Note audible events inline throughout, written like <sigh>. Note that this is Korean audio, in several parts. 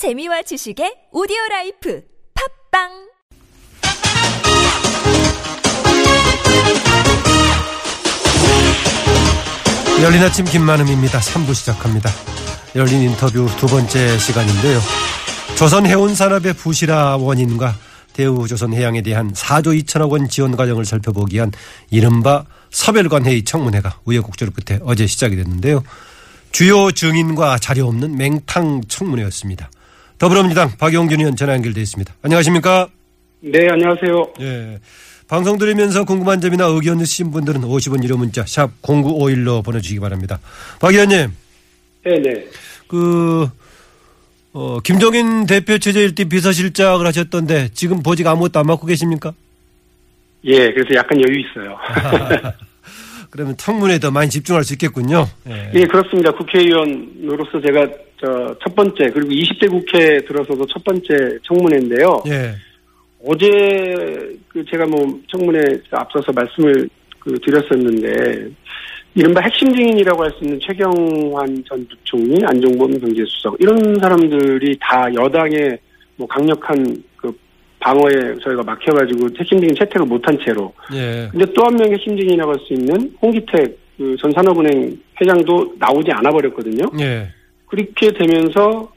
재미와 지식의 오디오 life 팟빵 열린 아침 김만흠입니다. 3부 시작합니다. 열린 인터뷰 두 번째 시간인데요. 조선 해운 산업의 부실화 원인과 대우조선 해양에 대한 4조 2천억 원 지원 과정을 살펴보기 위한 이른바 서별관 회의 청문회가 우여곡절 끝에 어제 시작이 됐는데요. 주요 증인과 자료 없는 맹탕 청문회였습니다. 더불어민주당 박용준 의원 전화 연결돼 있습니다. 안녕하십니까? 네, 안녕하세요. 예. 방송 들으면서 궁금한 점이나 의견 있으신 분들은 50원 유료 문자 샵 0951로 보내주시기 바랍니다. 박 의원님. 네네. 그, 어, 김종인 대표 체제 1대 비서실장을 하셨던데 지금 보직 아무것도 안 맡고 계십니까? 예, 그래서 약간 여유 있어요. <laughs> 그러면 청문회에 더 많이 집중할 수 있겠군요. 예, 예 그렇습니다. 국회의원으로서 제가 저첫 번째 그리고 20대 국회 들어서도 첫 번째 청문회인데요. 예. 어제 그 제가 뭐 청문회 앞서서 말씀을 그 드렸었는데 이른바 핵심 증인이라고 할 수 있는 최경환 전 부총리, 안종범 경제수석 이런 사람들이 다 여당의 뭐 강력한 그 방어에 저희가 막혀가지고 핵심 증인 채택을 못한 채로. 예. 근데 또 한 명의 핵심 증인이라고 할 수 있는 홍기택 그 전 산업은행 회장도 나오지 않아 버렸거든요. 예. 그렇게 되면서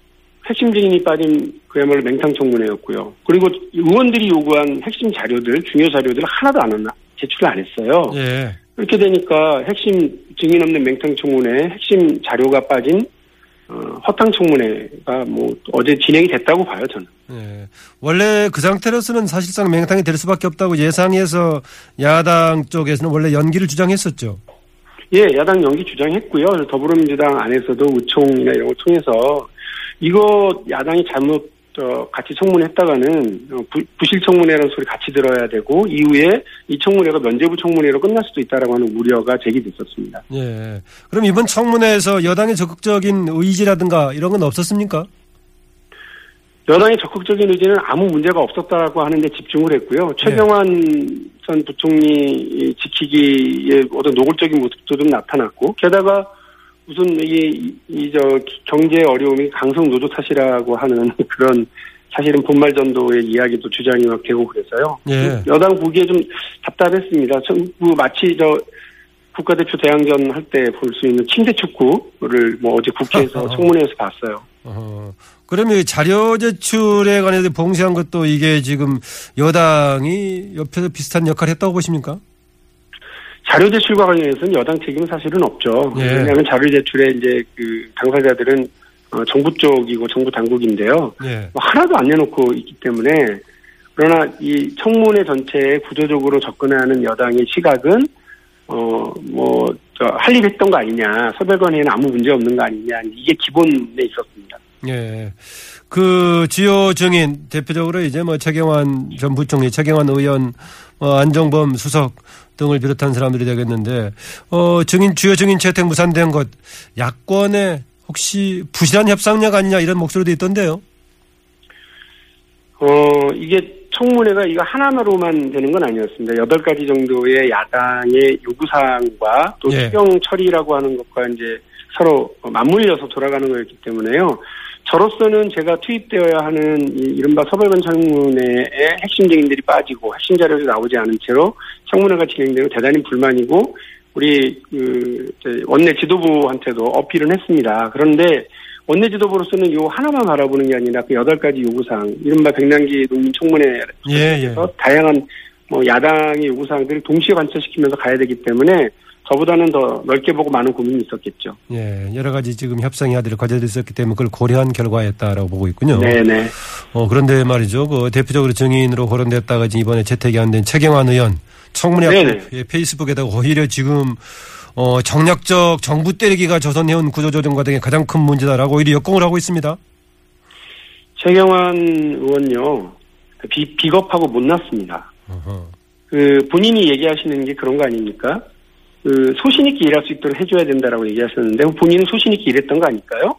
핵심 증인이 빠진 그야말로 맹탕 청문회였고요. 그리고 의원들이 요구한 핵심 자료들, 중요 자료들 하나도 안 했나 제출 안 했어요. 예. 그렇게 되니까 핵심 증인 없는 맹탕 청문회, 핵심 자료가 빠진 어, 허탕 청문회가 뭐 어제 진행이 됐다고 봐요 저는. 예. 원래 그 상태로서는 사실상 맹탕이 될 수밖에 없다고 예상해서 야당 쪽에서는 원래 연기를 주장했었죠. 예, 야당 연기 주장했고요. 더불어민주당 안에서도 의총이나 이런 걸 통해서 이거 야당이 잘못 어, 같이 청문했다가는 어, 부, 부실 청문회라는 소리 같이 들어야 되고 이후에 이 청문회가 면제부 청문회로 끝날 수도 있다라고 하는 우려가 제기됐었습니다. 예. 그럼 이번 청문회에서 여당의 적극적인 의지라든가 이런 건 없었습니까? 여당의 적극적인 의지는 아무 문제가 없었다고 하는데 집중을 했고요. 최경환 전 부총리 지키기에 어떤 노골적인 모습도 좀 나타났고 게다가 무슨 이게 이저 경제 어려움이 강성 노조 탓이라고 하는 <laughs> 그런 사실은 본말 전도의 이야기도 주장이 막 되고 그래서요. 예. 여당 보기에 좀 답답했습니다. 그 마치 저 국가대표 대항전 할 때 볼 수 있는 침대 축구를 뭐 어제 국회에서 <laughs> 청문회에서 봤어요. 어, 그러면 이 자료 제출에 관해서 봉쇄한 것도 이게 지금 여당이 옆에서 비슷한 역할을 했다고 보십니까? 자료 제출과 관련해서는 여당 책임은 사실은 없죠. 예. 왜냐하면 자료 제출에 이제 그 당사자들은 어, 정부 쪽이고 정부 당국인데요. 예. 뭐 하나도 안 내놓고 있기 때문에 그러나 이 청문회 전체에 구조적으로 접근하는 여당의 시각은 어뭐 할 일 했던 거 아니냐 서별관에는 아무 문제 없는 거 아니냐 이게 기본에 있었습니다. 예. 그 주요 증인 대표적으로 이제 뭐 최경환 전 부총리, 최경환 의원, 어, 안정범 수석 등을 비롯한 사람들이 되겠는데 어 증인 주요 증인 채택 무산된 것 야권에 혹시 부실한 협상력 아니냐 이런 목소리도 있던데요. 어 이게 청문회가 이거 하나로만 되는 건 아니었습니다. 여덟 가지 정도의 야당의 요구사항과 또 예. 추경 처리라고 하는 것과 이제 서로 맞물려서 돌아가는 거였기 때문에요. 저로서는 제가 투입되어야 하는 이 이른바 서별관 청문회에 핵심 증인들이 빠지고 핵심 자료도 나오지 않은 채로 청문회가 진행되고 대단히 불만이고 우리 그 원내 지도부한테도 어필은 했습니다. 그런데 원내 지도부로서는 요 하나만 바라보는 게 아니라 그 여덟 가지 요구사항, 이른바 백남기 농민 청문회 예, 예. 서 다양한 뭐 야당의 요구사항들을 동시에 관철시키면서 가야 되기 때문에 저보다는 더 넓게 보고 많은 고민이 있었겠죠. 예, 여러 가지 지금 협상이 하도록 과제들이 있었기 때문에 그걸 고려한 결과였다라고 보고 있군요. 네네. 어, 그런데 말이죠. 그 대표적으로 증인으로 거론됐다가 이번에 채택이 안 된 최경환 의원 청문회 네네. 앞에 예, 페이스북에다가 오히려 지금 어, 정략적 정부 때리기가 조선해운 구조조정 과정의 가장 큰 문제다라고 오히려 역공을 하고 있습니다. 최경환 의원요 비, 비겁하고 못났습니다. 어허. 그 본인이 얘기하시는 게 그런 거 아닙니까? 그 소신 있게 일할 수 있도록 해줘야 된다라고 얘기하셨는데 본인은 소신 있게 일했던 거 아닐까요?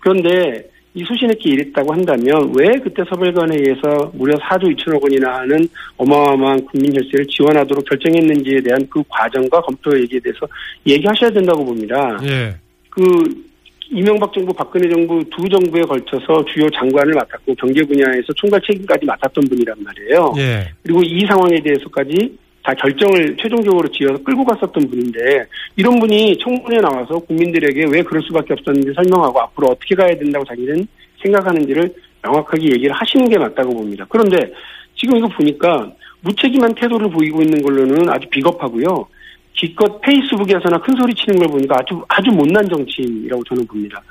그런데 이 소신 있게 일했다고 한다면 왜 그때 서별관에 의해서 무려 4조 2천억 원이나 하는 어마어마한 국민 혈세를 지원하도록 결정했는지에 대한 그 과정과 검토 얘기에 대해서 얘기하셔야 된다고 봅니다. 예. 그 이명박 정부, 박근혜 정부 두 정부에 걸쳐서 주요 장관을 맡았고 경제 분야에서 총괄 책임까지 맡았던 분이란 말이에요. 예. 그리고 이 상황에 대해서까지 다 결정을 최종적으로 지어서 끌고 갔었던 분인데 이런 분이 청문회에 나와서 국민들에게 왜 그럴 수밖에 없었는지 설명하고 앞으로 어떻게 가야 된다고 자기는 생각하는지를 명확하게 얘기를 하시는 게 맞다고 봅니다. 그런데 지금 이거 보니까 무책임한 태도를 보이고 있는 걸로는 아주 비겁하고요. 기껏 페이스북에서나 큰 소리 치는 걸 보니까 아주 아주 못난 정치인이라고 저는 봅니다.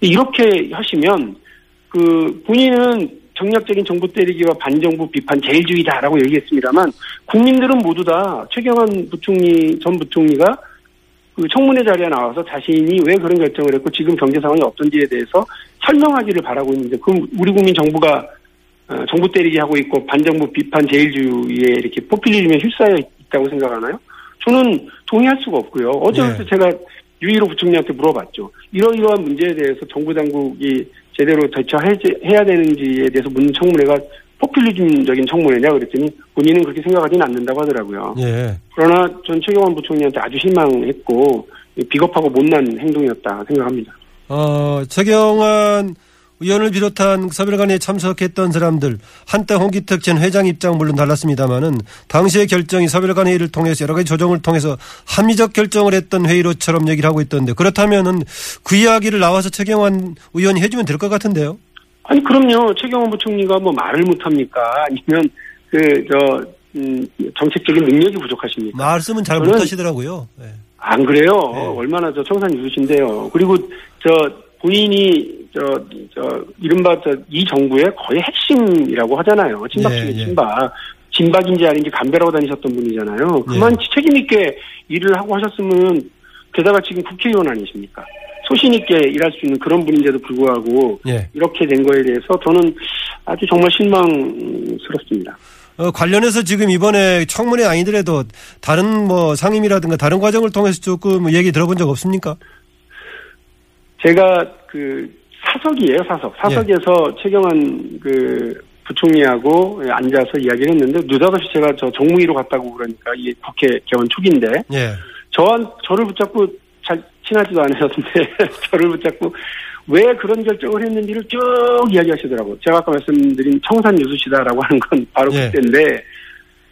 이렇게 하시면 그 본인은 정략적인 정부 때리기와 반정부 비판 제일주의다라고 얘기했습니다만 국민들은 모두 다 최경환 부총리 전 부총리가 그 청문회 자리에 나와서 자신이 왜 그런 결정을 했고 지금 경제 상황이 어떤지에 대해서 설명하기를 바라고 있는데 그럼 우리 국민 정부가 어, 정부 때리기 하고 있고 반정부 비판 제일주의에 이렇게 포퓰리즘에 휩싸여 있다고 생각하나요? 저는 동의할 수가 없고요. 어제부터 네. 제가 유일호 부총리한테 물어봤죠. 이러이러한 문제에 대해서 정부 당국이 제대로 대처해야 되는지에 대해서 묻는 청문회가 포퓰리즘적인 청문회냐 그랬더니 본인은 그렇게 생각하지는 않는다고 하더라고요. 예. 그러나 전 최경환 부총리한테 아주 실망했고 비겁하고 못난 행동이었다 생각합니다. 어, 최경환 의원을 비롯한 서별관에 참석했던 사람들 한때 홍기택 전 회장 입장 물론 달랐습니다마는 당시의 결정이 서별관 회의를 통해서 여러 가지 조정을 통해서 합리적 결정을 했던 회의로처럼 얘기를 하고 있던데 그렇다면은 그 이야기를 나와서 최경환 의원이 해주면 될 것 같은데요. 아니 그럼요. 최경환 부총리가 뭐 말을 못합니까? 아니면 그저 음, 정책적인 능력이 부족하십니까? 말씀은 잘 못하시더라고요. 예. 안 그래요. 네. 얼마나 저 청산 유수신데요. 그리고 저 본인이 저, 저, 이른바 저, 이 정부의 거의 핵심이라고 하잖아요. 친박 중에 예, 예. 친박. 진박인지 아닌지 감별하고 다니셨던 분이잖아요. 예. 그만 책임있게 일을 하고 하셨으면, 게다가 지금 국회의원 아니십니까? 소신있게 일할 수 있는 그런 분인데도 불구하고, 예. 이렇게 된 거에 대해서 저는 아주 정말 실망스럽습니다. 어, 관련해서 지금 이번에 청문회 아니더라도 다른 뭐 상임이라든가 다른 과정을 통해서 조금 얘기 들어본 적 없습니까? 제가 그 사석이에요, 사석. 사석에서 최경환 그 부총리하고 앉아서 이야기를 했는데 느닷없이 제가 저 정무위로 갔다고 그러니까 이게 국회 개원 초기인데 예. 저한 저를 붙잡고 잘 친하지도 않으셨는데 <laughs> 저를 붙잡고 왜 그런 결정을 했는지를 쭉 이야기하시더라고요. 제가 아까 말씀드린 청산 유수시다라고 하는 건 바로 예. 그때인데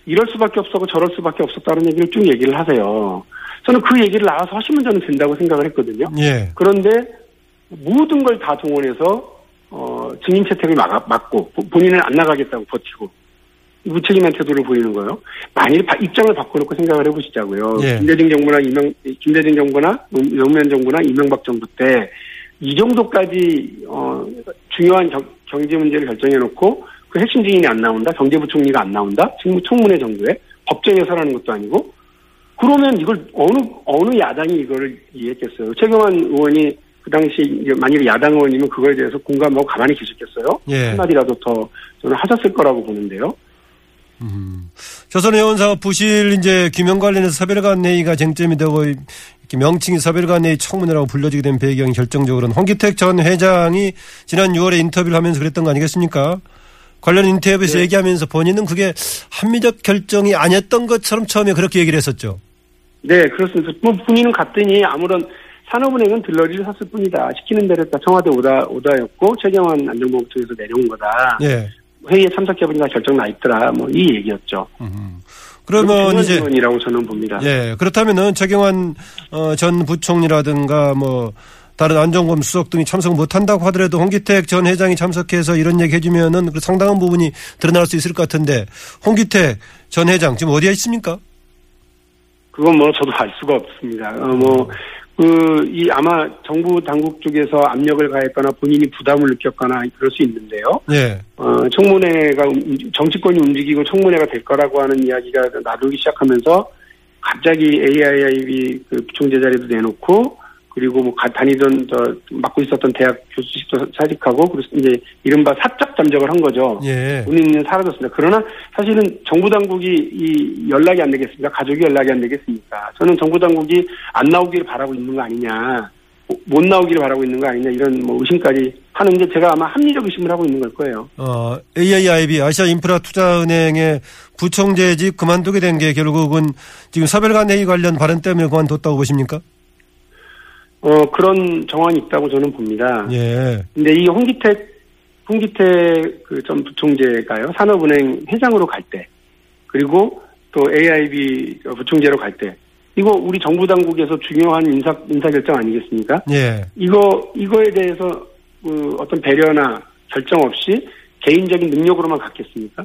이럴 수밖에 없었고 저럴 수밖에 없었다는 얘기를 쭉 얘기를 하세요. 저는 그 얘기를 나와서 하시면 저는 된다고 생각을 했거든요. 예. 그런데 모든 걸 다 동원해서 어, 증인 채택을 막, 막고 보- 본인은 안 나가겠다고 버티고 무책임한 태도를 보이는 거예요. 만일 바- 입장을 바꿔놓고 생각을 해보시자고요. 예. 김대중 정부나 이명 김대중 정부나 노무현 정부나 이명박 정부 때 이 정도까지 어, 중요한 경, 경제 문제를 결정해놓고 그 핵심 증인이 안 나온다, 경제부총리가 안 나온다, 지금 청문회 정도에 법정에서라는 것도 아니고 그러면 이걸 어느 어느 야당이 이거를 이해했겠어요. 최경환 의원이 그 당시 이제 만일 야당 의원이면 그거에 대해서 공감하고 가만히 계셨겠어요. 예. 한마디라도 더 저는 하셨을 거라고 보는데요. 조선해운사업 부실 이제 규명 관련해서 서별관 회의가 쟁점이 되고 이렇게 명칭이 서별관 회의 청문회라고 불려지게 된 배경이 결정적으로는 홍기택 전 회장이 지난 6월에 인터뷰를 하면서 그랬던 거 아니겠습니까? 관련 인터뷰에서 네. 얘기하면서 본인은 그게 합리적 결정이 아니었던 것처럼 처음에 그렇게 얘기를 했었죠. 네, 그렇습니다. 뭐 본인은 갔더니 아무런 산업은행은 들러리를 샀을 뿐이다. 시키는 대로 했다. 청와대 오다 오다였고 최경환 안전보험 쪽에서 내려온 거다. 예. 회의에 참석해보니까 결정 나 있더라. 뭐 이 얘기였죠. 그러면 이제 이라고 저는 봅니다. 예 그렇다면은 최경환 어, 전 부총리라든가 뭐 다른 안종범 수석 등이 참석 못 한다고 하더라도 홍기택 전 회장이 참석해서 이런 얘기 해주면은 그 상당한 부분이 드러날 수 있을 것 같은데 홍기택 전 회장 지금 어디에 있습니까? 그건 뭐 저도 알 수가 없습니다. 어, 뭐, 그, 이 아마 정부 당국 쪽에서 압력을 가했거나 본인이 부담을 느꼈거나 그럴 수 있는데요. 예. 어, 청문회가, 움- 정치권이 움직이고 청문회가 될 거라고 하는 이야기가 나돌기 시작하면서 갑자기 AIIB 그 부총재 자리도 내놓고 그리고 뭐 가- 다니던 저 맡고 있었던 대학 교수직도 사직하고 그래서 이제 이른바 사적 잠적을 한 거죠. 예. 본인은 사라졌습니다. 그러나 사실은 정부 당국이 이 연락이 안 되겠습니까? 가족이 연락이 안 되겠습니까? 저는 정부 당국이 안 나오기를 바라고 있는 거 아니냐, 못 나오기를 바라고 있는 거 아니냐 이런 뭐 의심까지 하는데 제가 아마 합리적 의심을 하고 있는 걸 거예요. 어, AIIB 아시아 인프라 투자은행의 부총재직 그만두게 된 게 결국은 지금 서별관 회의 관련 발언 때문에 그만뒀다고 보십니까? 어, 그런 정황이 있다고 저는 봅니다. 예. 근데 이 홍기택, 홍기택 그전 부총재가요, 산업은행 회장으로 갈 때, 그리고 또 AIB 부총재로 갈 때, 이거 우리 정부 당국에서 중요한 인사, 인사 결정 아니겠습니까? 예. 이거, 이거에 대해서 그 어떤 배려나 결정 없이 개인적인 능력으로만 갔겠습니까?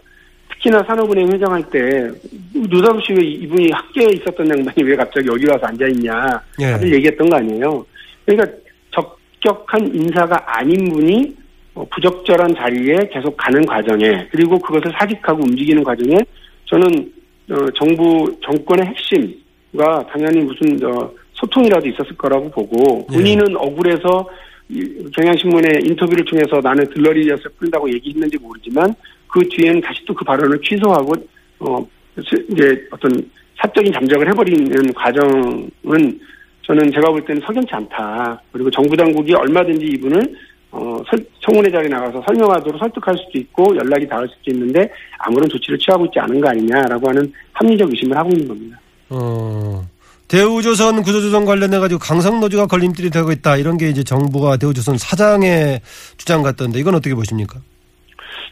특히나 산업은행 회장할 때, 누사없이 왜 이분이 학계에 있었던 양반이 왜 갑자기 여기 와서 앉아 있냐, 예. 다들 얘기했던 거 아니에요. 그러니까 적격한 인사가 아닌 분이 어, 부적절한 자리에 계속 가는 과정에 그리고 그것을 사직하고 움직이는 과정에 저는 어, 정부 정권의 핵심과 당연히 무슨 어, 소통이라도 있었을 거라고 보고 예. 본인은 억울해서 이 경향신문의 인터뷰를 통해서 나는 들러리였을 뿐이라고 얘기했는지 모르지만 그 뒤에는 다시 또 그 발언을 취소하고 어 이제 어떤 사적인 잠적을 해버리는 과정은 저는 제가 볼 때는 석연치 않다. 그리고 정부 당국이 얼마든지 이분을 어, 설- 청문회 자리에 나가서 설명하도록 설득할 수도 있고 연락이 닿을 수도 있는데 아무런 조치를 취하고 있지 않은 거 아니냐라고 하는 합리적 의심을 하고 있는 겁니다. 어. 대우조선 구조조정 관련해 가지고 강성노조가 걸림돌이 되고 있다. 이런 게 이제 정부가 대우조선 사장의 주장 같던데 이건 어떻게 보십니까?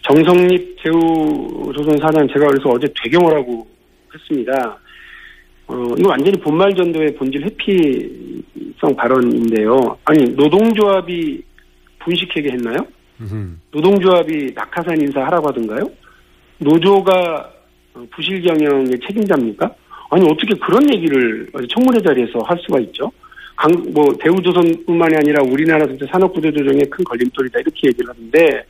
정성립 제우조선 사장 제가 그래서 어제 되경을 하고 했습니다. 어, 이거 완전히 본말전도의 본질 회피성 발언인데요. 아니 노동조합이 분식회계 했나요? 노동조합이 낙하산 인사하라고 하던가요? 노조가 어, 부실 경영의 책임자입니까? 아니 어떻게 그런 얘기를 청문회 자리에서 할 수가 있죠? 강, 뭐 대우조선뿐만이 아니라 우리나라 전체 산업구조 조정의 큰 걸림돌이다 이렇게 얘기를 하는데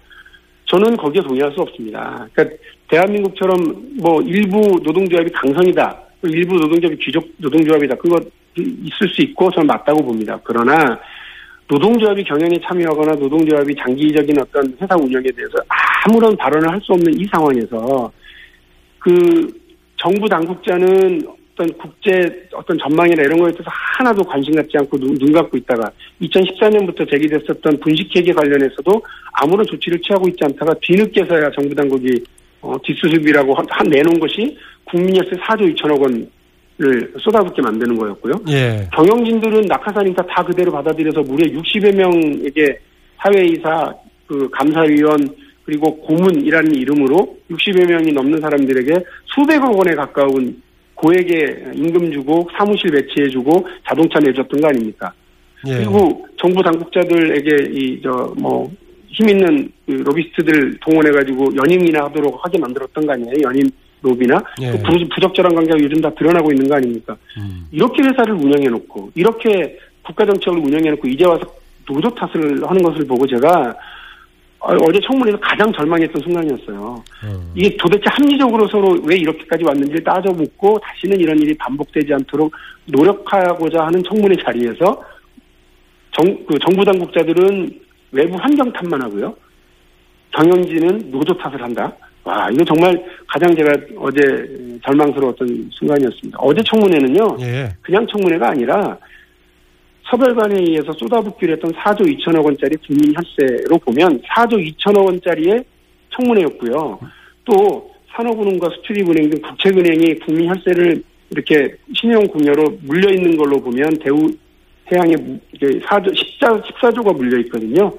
저는 거기에 동의할 수 없습니다. 그러니까 대한민국처럼 뭐 일부 노동조합이 강성이다, 일부 노동조합이 귀족 노동조합이다 그거 있을 수 있고 저는 맞다고 봅니다. 그러나 노동조합이 경영에 참여하거나 노동조합이 장기적인 어떤 회사 운영에 대해서 아무런 발언을 할 수 없는 이 상황에서 그 정부 당국자는 어떤 국제 어떤 전망이나 이런 거에 대해서 하나도 관심 갖지 않고 눈, 눈 감고 있다가 2014년부터 제기됐었던 분식회계 관련해서도 아무런 조치를 취하고 있지 않다가 뒤늦게서야 정부 당국이 어, 뒷수습이라고 한, 한 내놓은 것이 국민연세 4조 2천억 원 을 쏟아붓게 만드는 거였고요. 예. 경영진들은 낙하산 인사 다 그대로 받아들여서 무려 60여 명에게 사회이사, 그 감사위원 그리고 고문이라는 이름으로 60여 명이 넘는 사람들에게 수백억 원에 가까운 고액의 임금 주고 사무실 배치해주고 자동차 내줬던 거 아닙니까? 예. 그리고 정부 당국자들에게 이 저 뭐 힘 있는 그 로비스트들 동원해가지고 연임이나 하도록 하게 만들었던 거 아니에요? 연임 로비나 예. 그 부, 부적절한 관계가 요즘 다 드러나고 있는 거 아닙니까? 음. 이렇게 회사를 운영해 놓고 이렇게 국가 정책을 운영해 놓고 이제 와서 노조 탓을 하는 것을 보고 제가 어, 어제 청문회에서 가장 절망했던 순간이었어요. 어. 이게 도대체 합리적으로 서로 왜 이렇게까지 왔는지를 따져 묻고 다시는 이런 일이 반복되지 않도록 노력하고자 하는 청문회 자리에서 정, 그 정부 당국자들은 외부 환경 탓만 하고요. 경영진은 노조 탓을 한다. 와, 이거 정말 가장 제가 어제 절망스러웠던 순간이었습니다. 어제 청문회는요, 예. 그냥 청문회가 아니라 서별관에 의해서 쏟아붓기로 했던 4조 2천억 원짜리 국민 혈세로 보면 4조 2천억 원짜리의 청문회였고요. 또 산업은행과 수출입은행 등 국책은행이 국민 혈세를 이렇게 신용 공여로 물려 있는 걸로 보면 대우 해양에 4조 14, 14조가 물려 있거든요.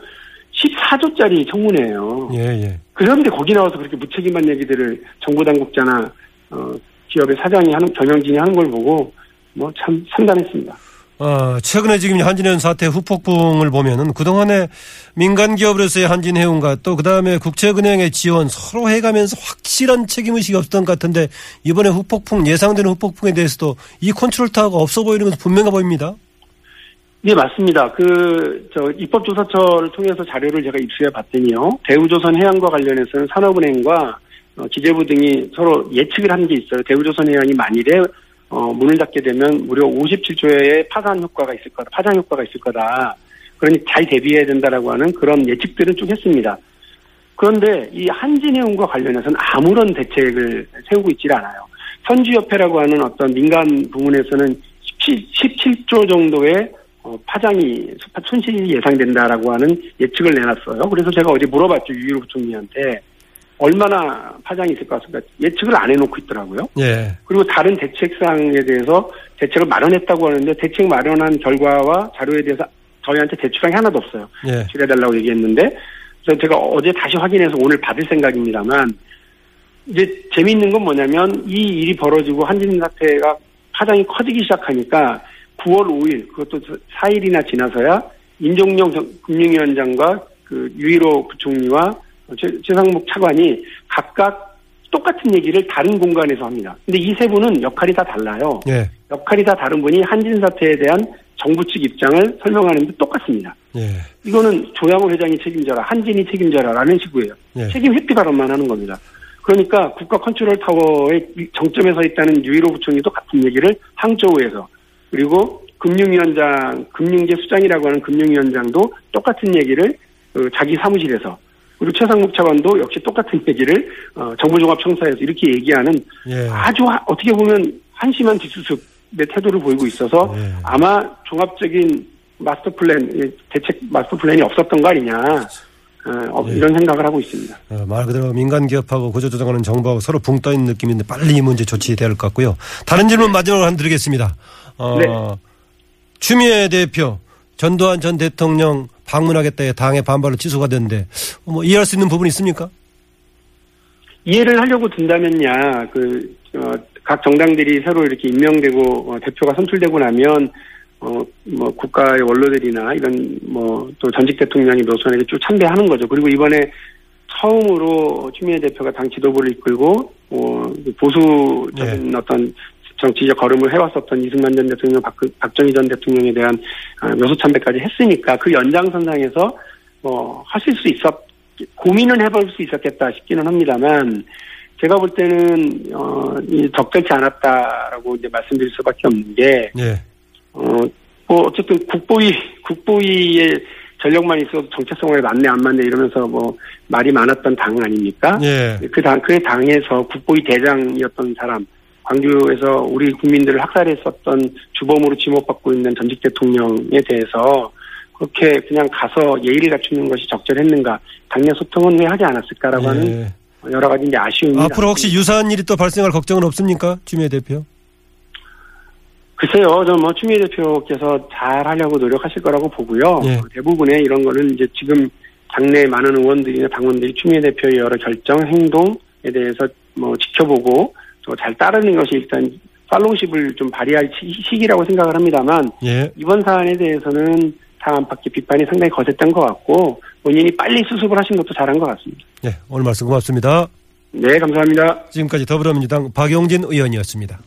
14조짜리 청문회예요. 예, 예. 그런데 거기 나와서 그렇게 무책임한 얘기들을 정부 당국자나 어, 기업의 사장이 하는 경영진이 하는 걸 보고 뭐참 상담했습니다. 어, 최근에 지금 한진해운 사태 후폭풍을 보면은 그동안에 민간 기업으로서의 한진해운과 또 그다음에 국책은행의 지원 서로 해가면서 확실한 책임의식이 없었던 것 같은데 이번에 후폭풍 예상되는 후폭풍에 대해서도 이 컨트롤 타워가 없어 보이는 것은 분명해 보입니다. 네, 맞습니다. 그, 저, 입법조사처를 통해서 자료를 제가 입수해 봤더니요. 대우조선 해양과 관련해서는 산업은행과 어, 기재부 등이 서로 예측을 한 게 있어요. 대우조선 해양이 만일에 어, 문을 닫게 되면 무려 57조의 파산 효과가 있을 거다. 파장 효과가 있을 거다. 그러니 잘 대비해야 된다라고 하는 그런 예측들은 쭉 했습니다. 그런데 이 한진해운과 관련해서는 아무런 대책을 세우고 있질 않아요. 선주협회라고 하는 어떤 민간 부문에서는 17, 조 정도의 어, 파장이 손실이 예상된다라고 하는 예측을 내놨어요. 그래서 제가 어제 물어봤죠 유일호 부총리한테 얼마나 파장이 있을 것 같습니까? 예측을 안 해놓고 있더라고요. 예. 그리고 다른 대책상에 대해서 대책을 마련했다고 하는데 대책 마련한 결과와 자료에 대해서 저희한테 제출한 게 하나도 없어요. 예. 제출해달라고 얘기했는데 그래서 제가 어제 다시 확인해서 오늘 받을 생각입니다만 이제 재미있는 건 뭐냐면 이 일이 벌어지고 한진 사태가 파장이 커지기 시작하니까 9월 5일 그것도 4일이나 지나서야 임종영 정- 금융위원장과 그 유일호 부총리와 최, 최상목 차관이 각각 똑같은 얘기를 다른 공간에서 합니다. 근데 이 세 분은 역할이 다 달라요. 예. 역할이 다 다른 분이 한진 사태에 대한 정부 측 입장을 설명하는 데 똑같습니다. 예. 이거는 조양호 회장이 책임져라, 한진이 책임져라라는 식이에요. 예. 책임 회피 발언만 하는 겁니다. 그러니까 국가 컨트롤 타워의 정점에 서 있다는 유일호 부총리도 같은 얘기를 항저우에서 그리고 금융위원장, 금융계 수장이라고 하는 금융위원장도 똑같은 얘기를 어, 자기 사무실에서 그리고 최상목 차관도 역시 똑같은 <laughs> 얘기를 어, 정부종합청사에서 이렇게 얘기하는 예. 아주 하- 어떻게 보면 한심한 뒷수습의 태도를 보이고 있어서 예. 아마 종합적인 마스터 플랜, 예, 대책 마스터 플랜이 없었던 거 아니냐 어, 어, 예. 이런 생각을 하고 있습니다. 어, 말 그대로 민간 기업하고 구조조정하는 정부하고 서로 붕 떠 있는 느낌인데 빨리 이 문제 조치돼야 할 것 같고요. 다른 질문 마지막으로 하나 드리겠습니다. 어, 네. 추미애 대표 전두환 전 대통령 방문하겠다에 당의 반발로 취소가 됐는데 어, 뭐 이해할 수 있는 부분이 있습니까? 이해를 하려고 든다면야 그 어, 각 정당들이 새로 이렇게 임명되고 어, 대표가 선출되고 나면 어뭐 국가의 원로들이나 이런 뭐 또 전직 대통령이 노선에게 쭉 참배하는 거죠. 그리고 이번에 처음으로 추미애 대표가 당 지도부를 이끌고 어 보수적인 어떤 정치적 걸음을 해왔었던 이승만 전 대통령, 박, 박정희 전 대통령에 대한 아, 묘소 참배까지 했으니까 그 연장선상에서 뭐 하실 수 있었 고민은 해볼 수 있었겠다 싶기는 합니다만 제가 볼 때는 어, 이 적절치 않았다라고 이제 말씀드릴 수밖에 없는 게 예. 어, 뭐 어쨌든 국보위 국보위의 전력만 있어도 정체성을 맞네 안 맞네 이러면서 뭐 말이 많았던 당 아닙니까? 예. 그 당, 그 당에서 국보위 대장이었던 사람, 광주에서 우리 국민들을 학살했었던 주범으로 지목받고 있는 전직 대통령에 대해서 그렇게 그냥 가서 예의를 갖추는 것이 적절했는가, 당내 소통은 왜 하지 않았을까라고 하는 예. 여러 가지 이제 아쉬움이. 앞으로 혹시 유사한 일이 또 발생할 걱정은 없습니까? 추미애 대표? 글쎄요, 저뭐 추미애 대표께서 잘 하려고 노력하실 거라고 보고요. 예. 대부분의 이런 거는 이제 지금 당내 많은 의원들이나 당원들이 추미애 대표의 여러 결정, 행동에 대해서 뭐 지켜보고 또 잘 따르는 것이 일단 팔로우십을 좀 발휘할 시- 시기라고 생각을 합니다만 예. 이번 사안에 대해서는 당 안팎의 비판이 상당히 거셌던 것 같고 본인이 빨리 수습을 하신 것도 잘한 것 같습니다. 예. 오늘 말씀 고맙습니다. 네, 감사합니다. 지금까지 더불어민주당 박용진 의원이었습니다.